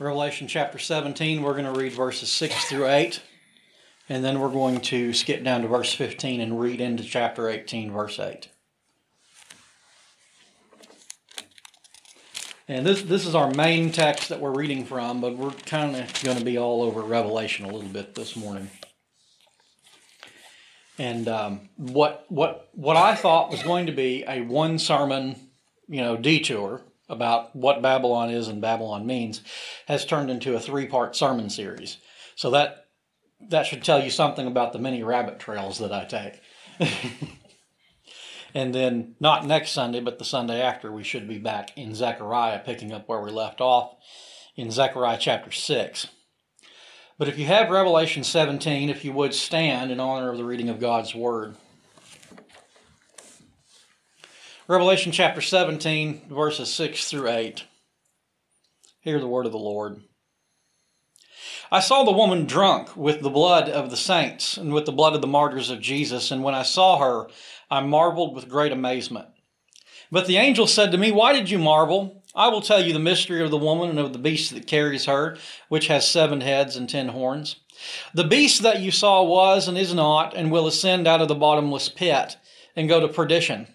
Revelation chapter 17, we're going to read verses 6 through 8, and then we're going to skip down to verse 15 and read into chapter 18, verse 8. And this, this is our main text that we're reading from, but we're kind of going to be all over Revelation a little bit this morning. And um, what, what, what I thought was going to be a one sermon, you know, detour about what Babylon is and Babylon means has turned into a three part sermon series. So that that should tell you something about the many rabbit trails that I take. and then not next Sunday, but the Sunday after, we should be back in Zechariah, picking up where we left off in Zechariah chapter 6. But if you have Revelation 17, if you would stand in honor of the reading of God's Word. Revelation chapter 17, verses 6 through 8. Hear the word of the Lord. I saw the woman drunk with the blood of the saints and with the blood of the martyrs of Jesus, and when I saw her, I marveled with great amazement. But the angel said to me, Why did you marvel? I will tell you the mystery of the woman and of the beast that carries her, which has seven heads and ten horns. The beast that you saw was and is not, and will ascend out of the bottomless pit and go to perdition.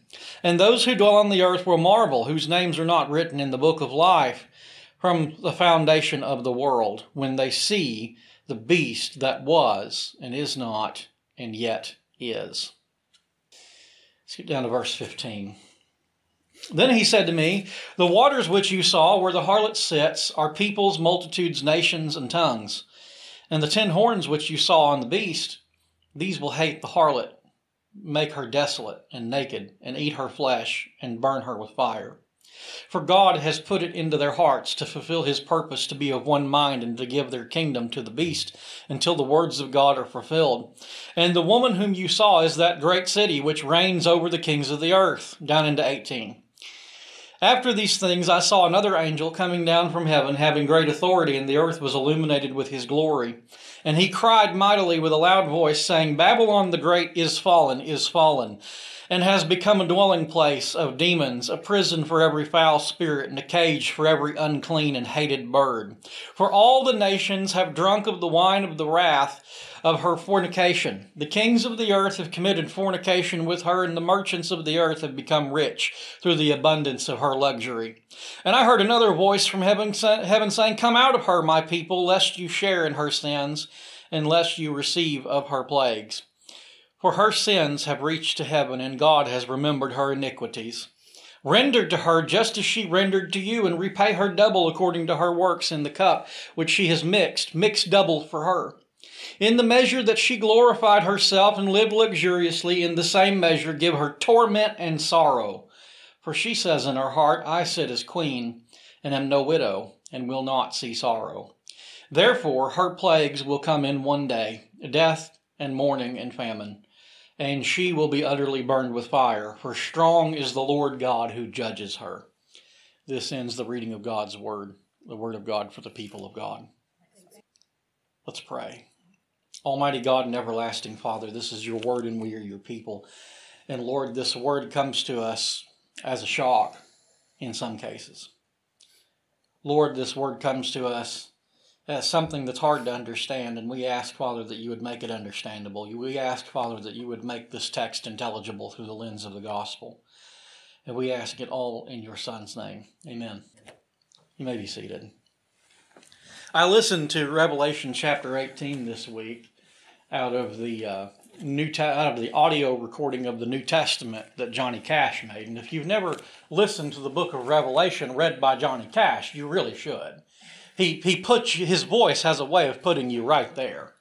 And those who dwell on the earth will marvel, whose names are not written in the book of life from the foundation of the world, when they see the beast that was and is not and yet is. Skip down to verse 15. Then he said to me, The waters which you saw where the harlot sits are peoples, multitudes, nations, and tongues. And the ten horns which you saw on the beast, these will hate the harlot make her desolate and naked, and eat her flesh, and burn her with fire. For God has put it into their hearts to fulfill his purpose to be of one mind and to give their kingdom to the beast until the words of God are fulfilled. And the woman whom you saw is that great city which reigns over the kings of the earth. Down into 18. After these things, I saw another angel coming down from heaven, having great authority, and the earth was illuminated with his glory. And he cried mightily with a loud voice, saying, Babylon the Great is fallen, is fallen, and has become a dwelling place of demons, a prison for every foul spirit, and a cage for every unclean and hated bird. For all the nations have drunk of the wine of the wrath of her fornication. The kings of the earth have committed fornication with her, and the merchants of the earth have become rich through the abundance of her luxury. And I heard another voice from heaven, heaven saying, Come out of her, my people, lest you share in her sins, and lest you receive of her plagues. For her sins have reached to heaven, and God has remembered her iniquities. Render to her just as she rendered to you, and repay her double according to her works in the cup which she has mixed, mix double for her. In the measure that she glorified herself and lived luxuriously, in the same measure give her torment and sorrow. For she says in her heart, I sit as queen, and am no widow, and will not see sorrow. Therefore her plagues will come in one day, death and mourning and famine. And she will be utterly burned with fire, for strong is the Lord God who judges her. This ends the reading of God's word, the word of God for the people of God. Let's pray. Almighty God and everlasting Father, this is your word and we are your people. And Lord, this word comes to us as a shock in some cases. Lord, this word comes to us as something that's hard to understand, and we ask, Father, that you would make it understandable. We ask, Father, that you would make this text intelligible through the lens of the gospel. And we ask it all in your Son's name. Amen. You may be seated. I listened to Revelation chapter 18 this week out of the uh, new te- out of the audio recording of the New Testament that Johnny Cash made. And if you've never listened to the book of Revelation read by Johnny Cash, you really should. He he puts his voice has a way of putting you right there.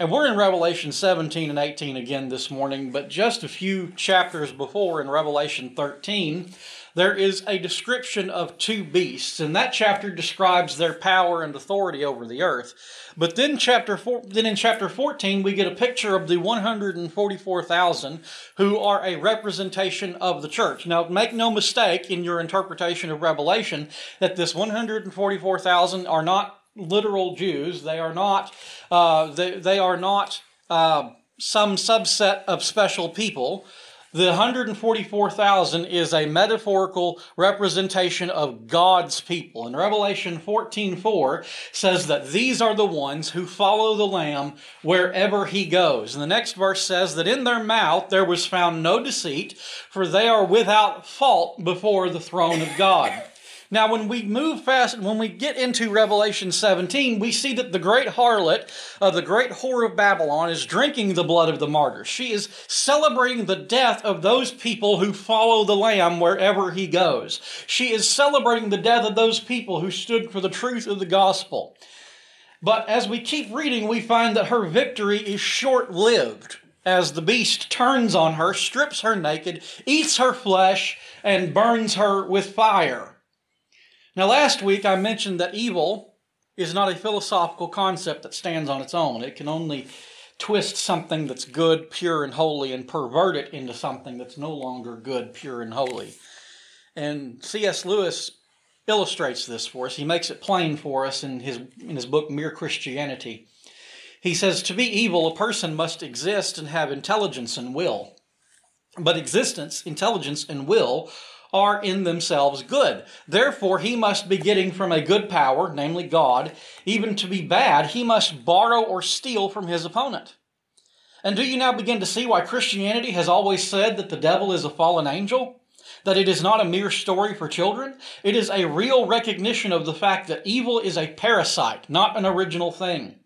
And we're in Revelation 17 and 18 again this morning, but just a few chapters before in Revelation 13, there is a description of two beasts, and that chapter describes their power and authority over the earth. But then chapter four, then in chapter 14 we get a picture of the 144,000 who are a representation of the church. Now make no mistake in your interpretation of Revelation that this 144,000 are not literal Jews. They are not uh, they, they are not uh, some subset of special people The 144,000 is a metaphorical representation of God's people. And Revelation 14:4 says that these are the ones who follow the Lamb wherever he goes. And the next verse says that in their mouth there was found no deceit, for they are without fault before the throne of God. Now, when we move fast, when we get into Revelation 17, we see that the great harlot, uh, the great whore of Babylon, is drinking the blood of the martyrs. She is celebrating the death of those people who follow the Lamb wherever he goes. She is celebrating the death of those people who stood for the truth of the gospel. But as we keep reading, we find that her victory is short lived as the beast turns on her, strips her naked, eats her flesh, and burns her with fire. Now, last week I mentioned that evil is not a philosophical concept that stands on its own. It can only twist something that's good, pure, and holy and pervert it into something that's no longer good, pure, and holy. And C.S. Lewis illustrates this for us. He makes it plain for us in his, in his book, Mere Christianity. He says, To be evil, a person must exist and have intelligence and will. But existence, intelligence, and will are in themselves good. Therefore, he must be getting from a good power, namely God. Even to be bad, he must borrow or steal from his opponent. And do you now begin to see why Christianity has always said that the devil is a fallen angel? That it is not a mere story for children? It is a real recognition of the fact that evil is a parasite, not an original thing.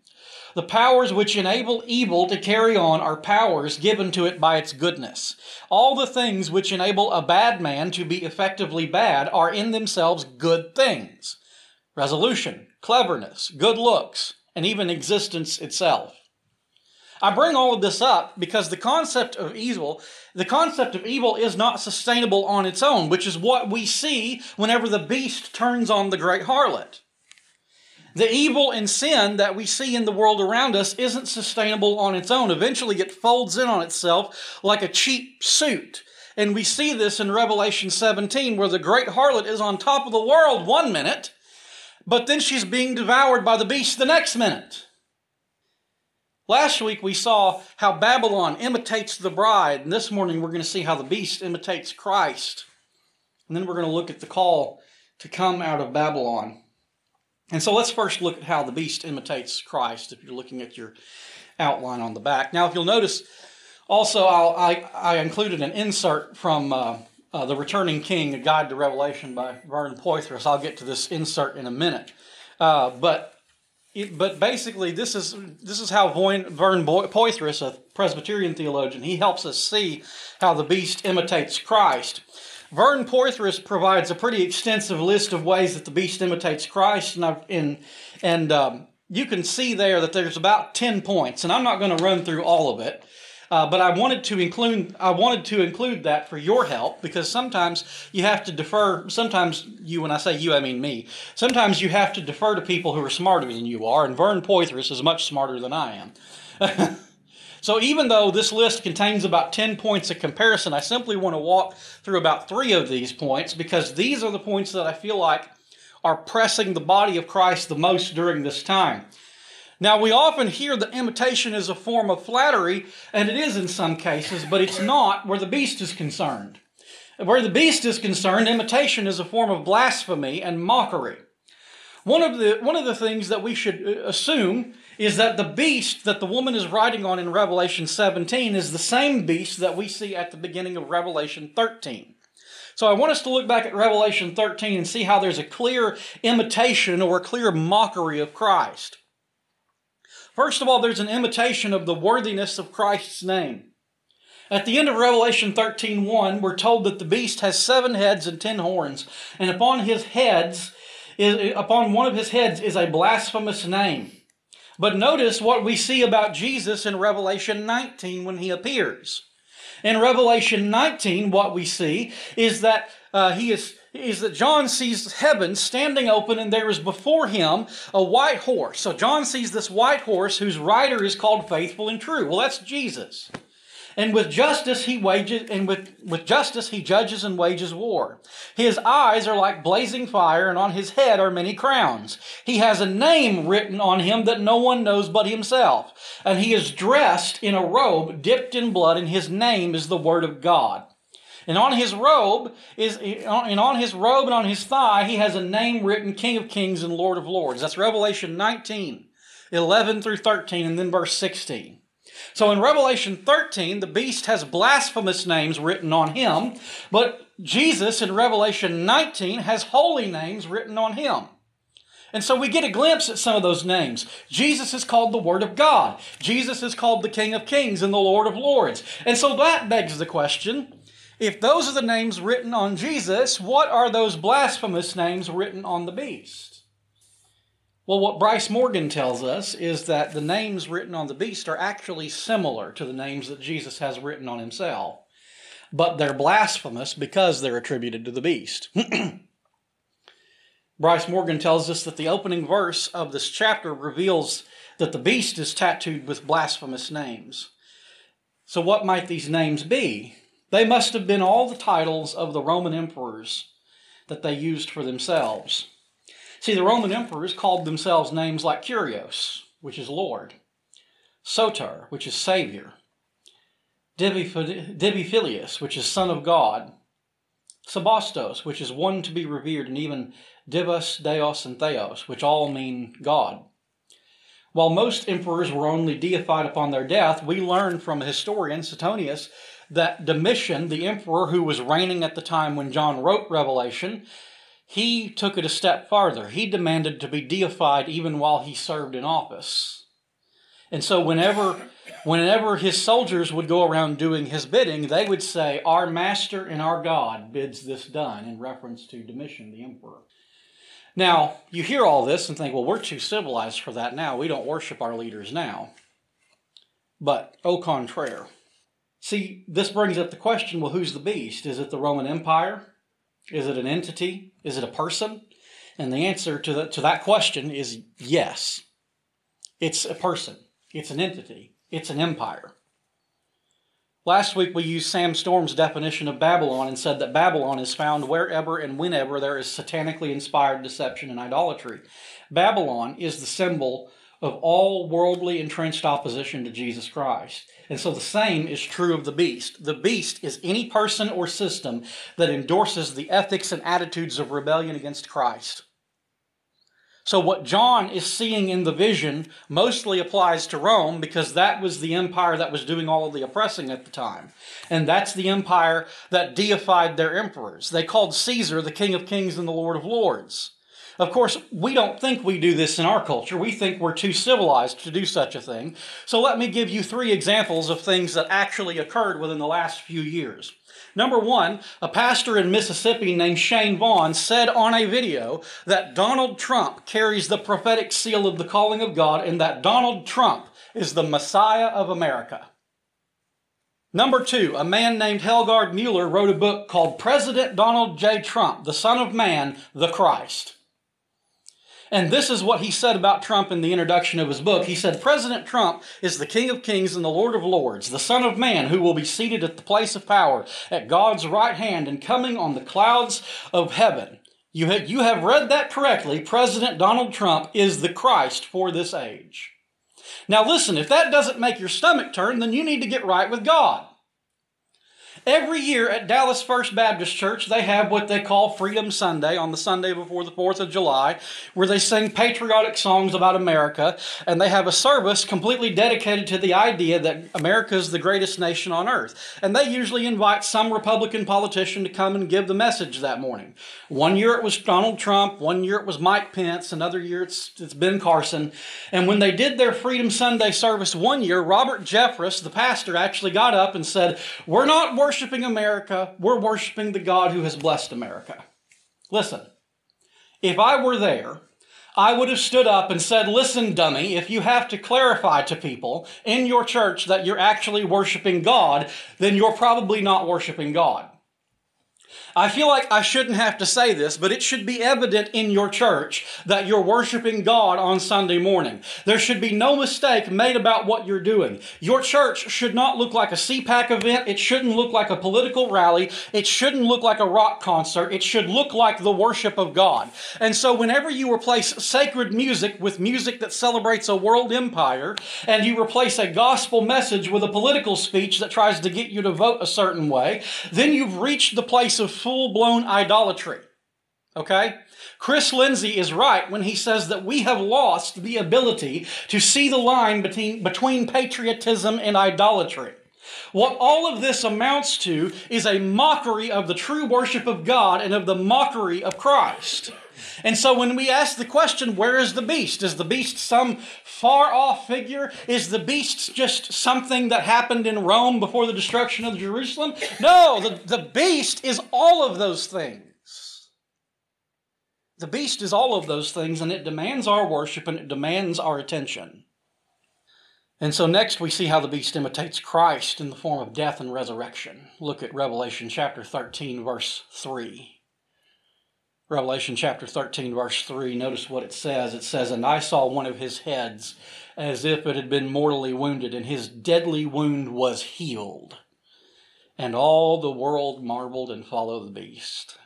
The powers which enable evil to carry on are powers given to it by its goodness. All the things which enable a bad man to be effectively bad are in themselves good things resolution, cleverness, good looks, and even existence itself. I bring all of this up because the concept of evil, the concept of evil is not sustainable on its own, which is what we see whenever the beast turns on the great harlot. The evil and sin that we see in the world around us isn't sustainable on its own. Eventually, it folds in on itself like a cheap suit. And we see this in Revelation 17, where the great harlot is on top of the world one minute, but then she's being devoured by the beast the next minute. Last week we saw how Babylon imitates the bride, and this morning we're going to see how the beast imitates Christ. And then we're going to look at the call to come out of Babylon. And so let's first look at how the beast imitates Christ if you're looking at your outline on the back. Now, if you'll notice, also i I, included an insert from uh, uh, The Returning King, A Guide to Revelation by Vern Poythress. I'll get to this insert in a minute. Uh, but it, but basically, this is this is how Vern Poythress, a Presbyterian theologian, he helps us see how the beast imitates Christ. Vern Poythress provides a pretty extensive list of ways that the beast imitates Christ, and I've, and, and um, you can see there that there's about ten points, and I'm not going to run through all of it. Uh, but I wanted to include I wanted to include that for your help because sometimes you have to defer. Sometimes you, when I say you, I mean me. Sometimes you have to defer to people who are smarter than you are, and Vern Poythress is much smarter than I am. So even though this list contains about 10 points of comparison, I simply want to walk through about three of these points because these are the points that I feel like are pressing the body of Christ the most during this time. Now, we often hear that imitation is a form of flattery, and it is in some cases, but it's not where the beast is concerned. Where the beast is concerned, imitation is a form of blasphemy and mockery. One of the, one of the things that we should uh, assume is that the beast that the woman is riding on in Revelation 17 is the same beast that we see at the beginning of Revelation 13. So I want us to look back at Revelation 13 and see how there's a clear imitation or a clear mockery of Christ. First of all, there's an imitation of the worthiness of Christ's name. At the end of Revelation 13:1, we're told that the beast has seven heads and ten horns, and upon his heads is, upon one of his heads is a blasphemous name. But notice what we see about Jesus in Revelation 19 when he appears. In Revelation 19, what we see is that uh, he is is that John sees heaven standing open and there is before him a white horse. So John sees this white horse whose rider is called faithful and true. Well, that's Jesus. And with justice he wages and with, with justice he judges and wages war. His eyes are like blazing fire, and on his head are many crowns. He has a name written on him that no one knows but himself. And he is dressed in a robe dipped in blood, and his name is the Word of God. And on his robe is and on his robe and on his thigh he has a name written King of Kings and Lord of Lords. That's Revelation 19, 11 through 13, and then verse 16. So in Revelation 13, the beast has blasphemous names written on him, but Jesus in Revelation 19 has holy names written on him. And so we get a glimpse at some of those names. Jesus is called the Word of God. Jesus is called the King of Kings and the Lord of Lords. And so that begs the question if those are the names written on Jesus, what are those blasphemous names written on the beast? Well, what Bryce Morgan tells us is that the names written on the beast are actually similar to the names that Jesus has written on himself, but they're blasphemous because they're attributed to the beast. Bryce Morgan tells us that the opening verse of this chapter reveals that the beast is tattooed with blasphemous names. So, what might these names be? They must have been all the titles of the Roman emperors that they used for themselves. See, the Roman emperors called themselves names like Kyrios, which is Lord, Soter, which is Savior, Divi filius, which is Son of God, Sebastos, which is one to be revered, and even Divus, Deus, and Theos, which all mean God. While most emperors were only deified upon their death, we learn from a historian, Suetonius, that Domitian, the emperor who was reigning at the time when John wrote Revelation, he took it a step farther. He demanded to be deified even while he served in office. And so whenever whenever his soldiers would go around doing his bidding, they would say, Our master and our God bids this done, in reference to Domitian the emperor. Now, you hear all this and think, well, we're too civilized for that now. We don't worship our leaders now. But au contraire. See, this brings up the question well, who's the beast? Is it the Roman Empire? Is it an entity? Is it a person? And the answer to, the, to that question is yes. It's a person, it's an entity, it's an empire. Last week we used Sam Storm's definition of Babylon and said that Babylon is found wherever and whenever there is satanically inspired deception and idolatry. Babylon is the symbol of all worldly entrenched opposition to Jesus Christ. And so the same is true of the beast. The beast is any person or system that endorses the ethics and attitudes of rebellion against Christ. So, what John is seeing in the vision mostly applies to Rome because that was the empire that was doing all of the oppressing at the time. And that's the empire that deified their emperors. They called Caesar the King of Kings and the Lord of Lords. Of course, we don't think we do this in our culture. We think we're too civilized to do such a thing. So let me give you three examples of things that actually occurred within the last few years. Number one, a pastor in Mississippi named Shane Vaughn said on a video that Donald Trump carries the prophetic seal of the calling of God and that Donald Trump is the Messiah of America. Number two, a man named Helgard Mueller wrote a book called President Donald J. Trump, the Son of Man, the Christ. And this is what he said about Trump in the introduction of his book. He said, President Trump is the King of Kings and the Lord of Lords, the Son of Man who will be seated at the place of power at God's right hand and coming on the clouds of heaven. You you have read that correctly. President Donald Trump is the Christ for this age. Now, listen, if that doesn't make your stomach turn, then you need to get right with God. Every year at Dallas First Baptist Church, they have what they call Freedom Sunday on the Sunday before the 4th of July, where they sing patriotic songs about America, and they have a service completely dedicated to the idea that America is the greatest nation on earth. And they usually invite some Republican politician to come and give the message that morning. One year it was Donald Trump, one year it was Mike Pence, another year it's, it's Ben Carson. And when they did their Freedom Sunday service one year, Robert Jeffress, the pastor, actually got up and said, We're not worshiping worshiping America, we're worshiping the God who has blessed America. Listen, if I were there, I would have stood up and said, Listen, dummy, if you have to clarify to people in your church that you're actually worshiping God, then you're probably not worshiping God. I feel like I shouldn't have to say this, but it should be evident in your church that you're worshiping God on Sunday morning. There should be no mistake made about what you're doing. Your church should not look like a CPAC event. It shouldn't look like a political rally. It shouldn't look like a rock concert. It should look like the worship of God. And so whenever you replace sacred music with music that celebrates a world empire, and you replace a gospel message with a political speech that tries to get you to vote a certain way, then you've reached the place of full blown idolatry. Okay? Chris Lindsay is right when he says that we have lost the ability to see the line between, between patriotism and idolatry. What all of this amounts to is a mockery of the true worship of God and of the mockery of Christ. And so when we ask the question, where is the beast? Is the beast some far off figure? Is the beast just something that happened in Rome before the destruction of Jerusalem? No, the, the beast is all of those things. The beast is all of those things, and it demands our worship and it demands our attention. And so next we see how the beast imitates Christ in the form of death and resurrection. Look at Revelation chapter 13, verse 3. Revelation chapter 13, verse 3, notice what it says. It says, And I saw one of his heads as if it had been mortally wounded, and his deadly wound was healed. And all the world marveled and followed the beast.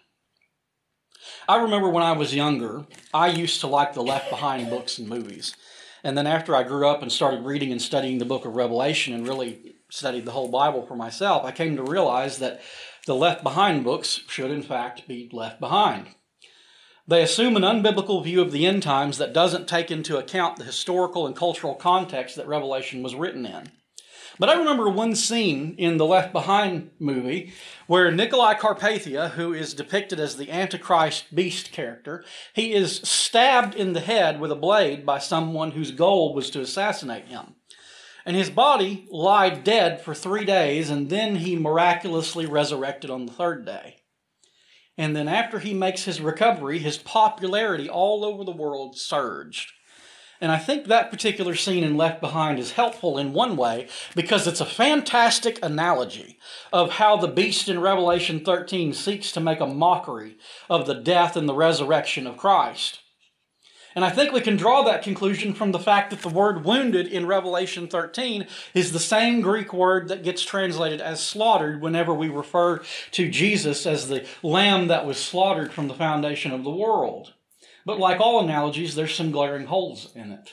I remember when I was younger, I used to like the Left Behind books and movies. And then after I grew up and started reading and studying the book of Revelation and really studied the whole Bible for myself, I came to realize that the Left Behind books should, in fact, be left behind. They assume an unbiblical view of the end times that doesn't take into account the historical and cultural context that Revelation was written in. But I remember one scene in the Left Behind movie where Nicolae Carpathia, who is depicted as the Antichrist beast character, he is stabbed in the head with a blade by someone whose goal was to assassinate him. And his body lied dead for three days, and then he miraculously resurrected on the third day. And then after he makes his recovery, his popularity all over the world surged. And I think that particular scene in Left Behind is helpful in one way because it's a fantastic analogy of how the beast in Revelation 13 seeks to make a mockery of the death and the resurrection of Christ. And I think we can draw that conclusion from the fact that the word wounded in Revelation 13 is the same Greek word that gets translated as slaughtered whenever we refer to Jesus as the lamb that was slaughtered from the foundation of the world. But like all analogies, there's some glaring holes in it.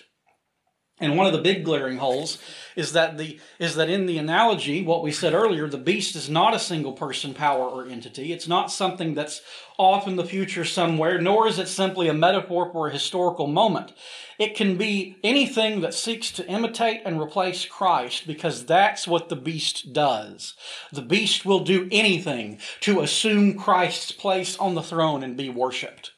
And one of the big glaring holes is that the is that in the analogy, what we said earlier, the beast is not a single person, power, or entity. It's not something that's off in the future somewhere, nor is it simply a metaphor for a historical moment. It can be anything that seeks to imitate and replace Christ, because that's what the beast does. The beast will do anything to assume Christ's place on the throne and be worshipped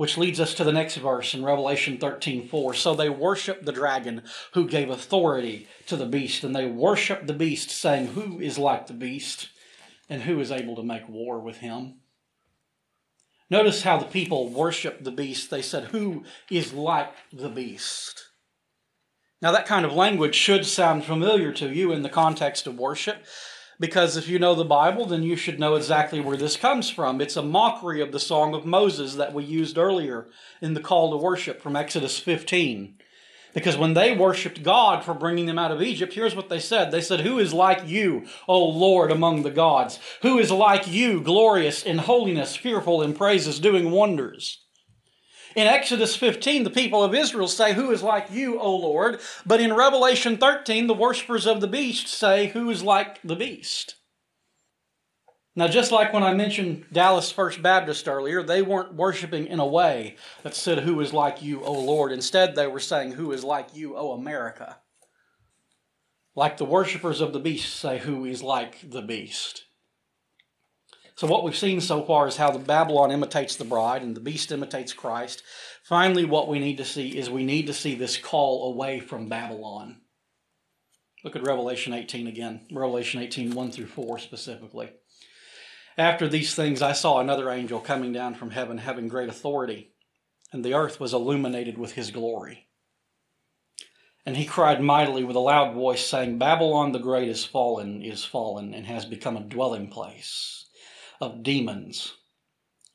which leads us to the next verse in Revelation 13 4. So they worshiped the dragon who gave authority to the beast, and they worshiped the beast, saying, Who is like the beast, and who is able to make war with him? Notice how the people worshiped the beast. They said, Who is like the beast? Now, that kind of language should sound familiar to you in the context of worship because if you know the Bible, then you should know exactly where this comes from. It's a mockery of the Song of Moses that we used earlier in the call to worship from Exodus 15. Because when they worshiped God for bringing them out of Egypt, here's what they said. They said, Who is like you, O Lord, among the gods? Who is like you, glorious in holiness, fearful in praises, doing wonders? In Exodus 15, the people of Israel say, Who is like you, O Lord? But in Revelation 13, the worshippers of the beast say, Who is like the beast? Now, just like when I mentioned Dallas First Baptist earlier, they weren't worshiping in a way that said, Who is like you, O Lord? Instead, they were saying, Who is like you, O America? Like the worshippers of the beast say, Who is like the beast? So, what we've seen so far is how the Babylon imitates the bride and the beast imitates Christ. Finally, what we need to see is we need to see this call away from Babylon. Look at Revelation 18 again, Revelation 18, 1 through 4 specifically. After these things, I saw another angel coming down from heaven, having great authority, and the earth was illuminated with his glory. And he cried mightily with a loud voice, saying, Babylon the Great is fallen, is fallen, and has become a dwelling place of demons,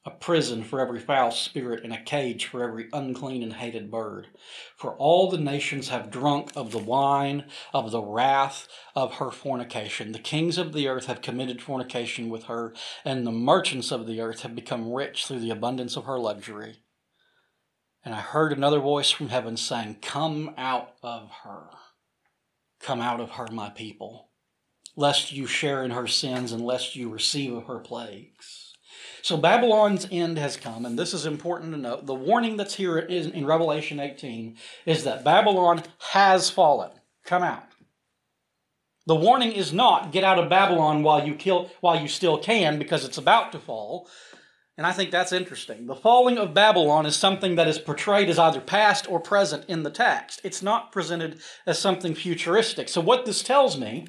a prison for every foul spirit, and a cage for every unclean and hated bird. For all the nations have drunk of the wine of the wrath of her fornication. The kings of the earth have committed fornication with her, and the merchants of the earth have become rich through the abundance of her luxury. And I heard another voice from heaven saying, Come out of her. Come out of her, my people, lest you share in her sins and lest you receive her plagues. So Babylon's end has come, and this is important to note. The warning that's here in Revelation 18 is that Babylon has fallen. Come out. The warning is not get out of Babylon while you kill while you still can because it's about to fall. And I think that's interesting. The falling of Babylon is something that is portrayed as either past or present in the text. It's not presented as something futuristic. So, what this tells me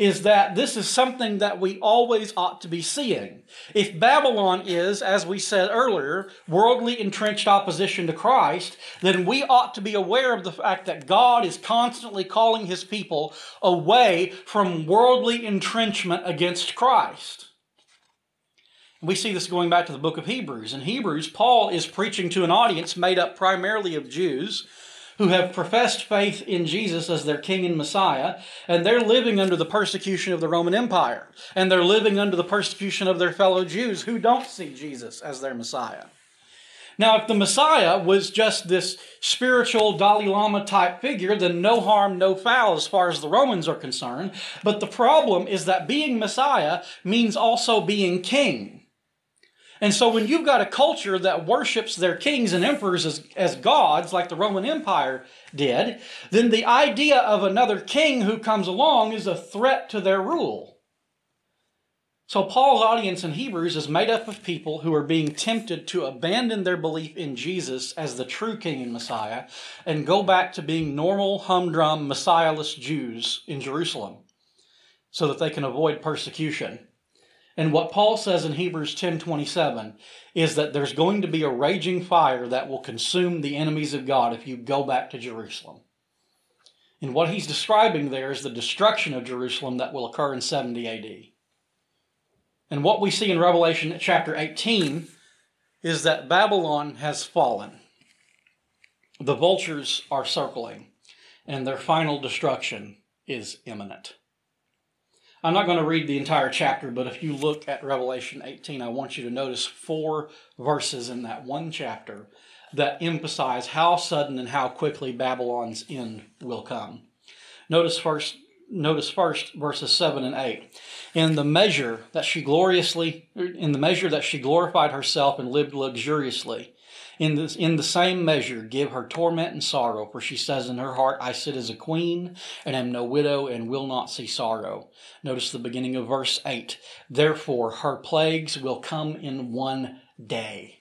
is that this is something that we always ought to be seeing. If Babylon is, as we said earlier, worldly entrenched opposition to Christ, then we ought to be aware of the fact that God is constantly calling his people away from worldly entrenchment against Christ. We see this going back to the book of Hebrews. In Hebrews, Paul is preaching to an audience made up primarily of Jews who have professed faith in Jesus as their king and Messiah, and they're living under the persecution of the Roman Empire, and they're living under the persecution of their fellow Jews who don't see Jesus as their Messiah. Now, if the Messiah was just this spiritual Dalai Lama type figure, then no harm, no foul as far as the Romans are concerned. But the problem is that being Messiah means also being king. And so when you've got a culture that worships their kings and emperors as, as gods, like the Roman Empire did, then the idea of another king who comes along is a threat to their rule. So Paul's audience in Hebrews is made up of people who are being tempted to abandon their belief in Jesus as the true king and Messiah and go back to being normal, humdrum, messiahless Jews in Jerusalem so that they can avoid persecution. And what Paul says in Hebrews 10:27 is that there's going to be a raging fire that will consume the enemies of God if you go back to Jerusalem. And what he's describing there is the destruction of Jerusalem that will occur in 70 AD. And what we see in Revelation chapter 18 is that Babylon has fallen. The vultures are circling, and their final destruction is imminent. I'm not going to read the entire chapter, but if you look at Revelation 18, I want you to notice four verses in that one chapter that emphasize how sudden and how quickly Babylon's end will come. Notice first notice first verses 7 and 8 in the measure that she gloriously in the measure that she glorified herself and lived luxuriously in, in the same measure, give her torment and sorrow, for she says in her heart, I sit as a queen and am no widow and will not see sorrow. Notice the beginning of verse 8. Therefore, her plagues will come in one day.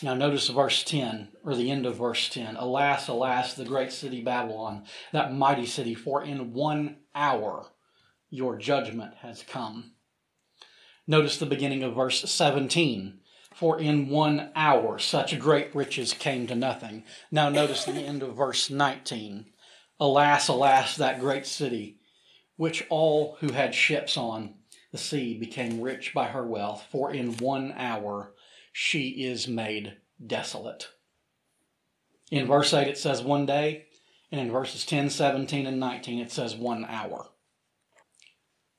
Now, notice verse 10, or the end of verse 10. Alas, alas, the great city Babylon, that mighty city, for in one hour your judgment has come. Notice the beginning of verse 17. For in one hour such great riches came to nothing. Now notice the end of verse 19. Alas, alas, that great city, which all who had ships on the sea became rich by her wealth, for in one hour she is made desolate. In verse 8 it says one day, and in verses 10, 17, and 19 it says one hour.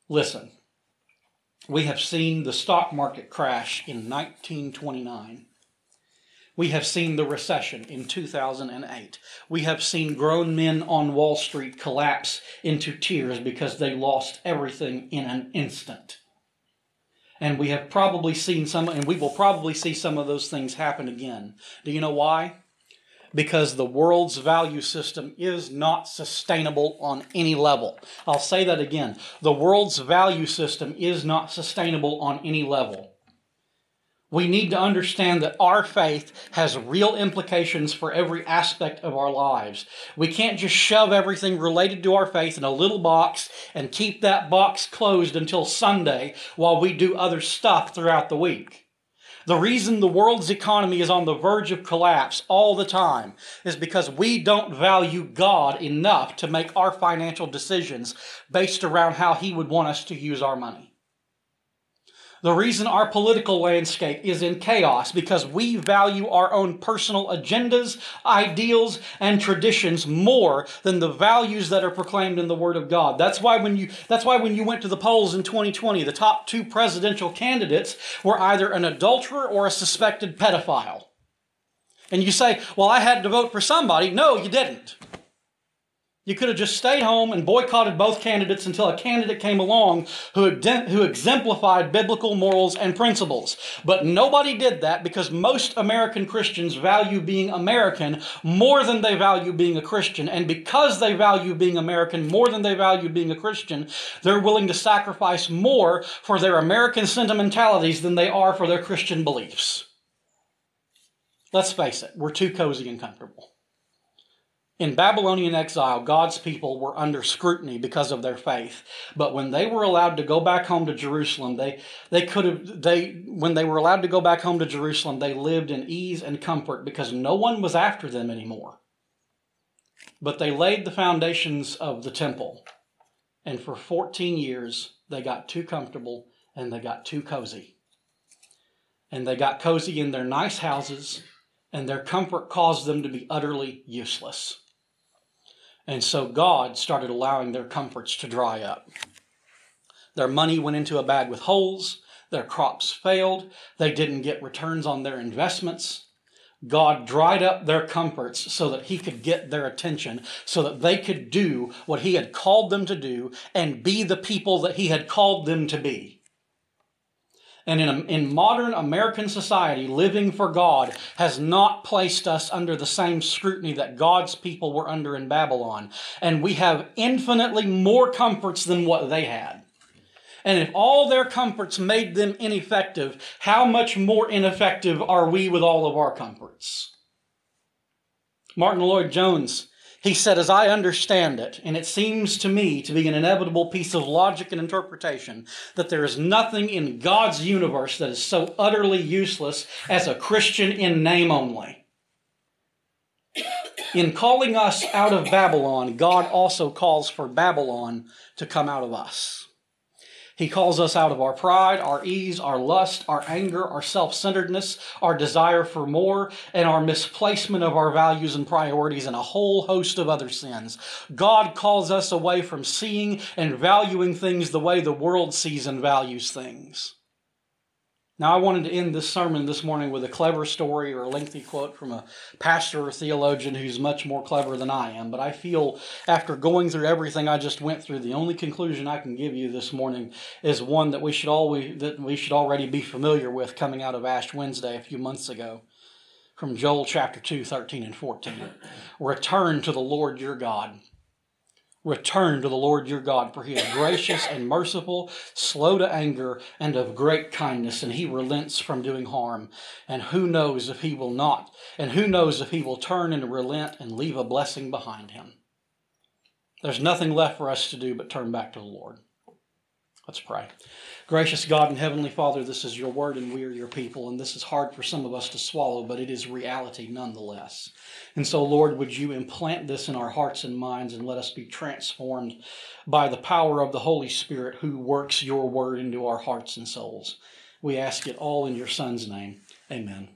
Listen, we have seen the stock market crash in 1929. We have seen the recession in 2008. We have seen grown men on Wall Street collapse into tears because they lost everything in an instant. And we have probably seen some, and we will probably see some of those things happen again. Do you know why? Because the world's value system is not sustainable on any level. I'll say that again. The world's value system is not sustainable on any level. We need to understand that our faith has real implications for every aspect of our lives. We can't just shove everything related to our faith in a little box and keep that box closed until Sunday while we do other stuff throughout the week. The reason the world's economy is on the verge of collapse all the time is because we don't value God enough to make our financial decisions based around how He would want us to use our money. The reason our political landscape is in chaos because we value our own personal agendas, ideals, and traditions more than the values that are proclaimed in the Word of God. That's why when you that's why when you went to the polls in 2020, the top two presidential candidates were either an adulterer or a suspected pedophile. And you say, "Well, I had to vote for somebody." No, you didn't. You could have just stayed home and boycotted both candidates until a candidate came along who, who exemplified biblical morals and principles. But nobody did that because most American Christians value being American more than they value being a Christian. And because they value being American more than they value being a Christian, they're willing to sacrifice more for their American sentimentalities than they are for their Christian beliefs. Let's face it, we're too cozy and comfortable. In Babylonian exile, God's people were under scrutiny because of their faith. But when they were allowed to go back home to Jerusalem, they, they could have, they, when they were allowed to go back home to Jerusalem, they lived in ease and comfort because no one was after them anymore. But they laid the foundations of the temple. And for 14 years, they got too comfortable and they got too cozy. And they got cozy in their nice houses, and their comfort caused them to be utterly useless. And so God started allowing their comforts to dry up. Their money went into a bag with holes. Their crops failed. They didn't get returns on their investments. God dried up their comforts so that He could get their attention, so that they could do what He had called them to do and be the people that He had called them to be. And in, in modern American society, living for God has not placed us under the same scrutiny that God's people were under in Babylon. And we have infinitely more comforts than what they had. And if all their comforts made them ineffective, how much more ineffective are we with all of our comforts? Martyn Lloyd-Jones he said, as I understand it, and it seems to me to be an inevitable piece of logic and interpretation, that there is nothing in God's universe that is so utterly useless as a Christian in name only. In calling us out of Babylon, God also calls for Babylon to come out of us. He calls us out of our pride, our ease, our lust, our anger, our self centeredness, our desire for more, and our misplacement of our values and priorities, and a whole host of other sins. God calls us away from seeing and valuing things the way the world sees and values things. Now, I wanted to end this sermon this morning with a clever story or a lengthy quote from a pastor or theologian who's much more clever than I am. But I feel after going through everything I just went through, the only conclusion I can give you this morning is one that we should always that we should already be familiar with coming out of Ash Wednesday a few months ago. From Joel chapter 2, 13 and 14. Return to the Lord your God Return to the Lord your God, for he is gracious and merciful, slow to anger, and of great kindness, and he relents from doing harm. And who knows if he will not, and who knows if he will turn and relent and leave a blessing behind him. There's nothing left for us to do but turn back to the Lord. Let's pray. Gracious God and Heavenly Father, this is your word and we are your people, and this is hard for some of us to swallow, but it is reality nonetheless. And so, Lord, would you implant this in our hearts and minds and let us be transformed by the power of the Holy Spirit who works your word into our hearts and souls. We ask it all in your Son's name. Amen.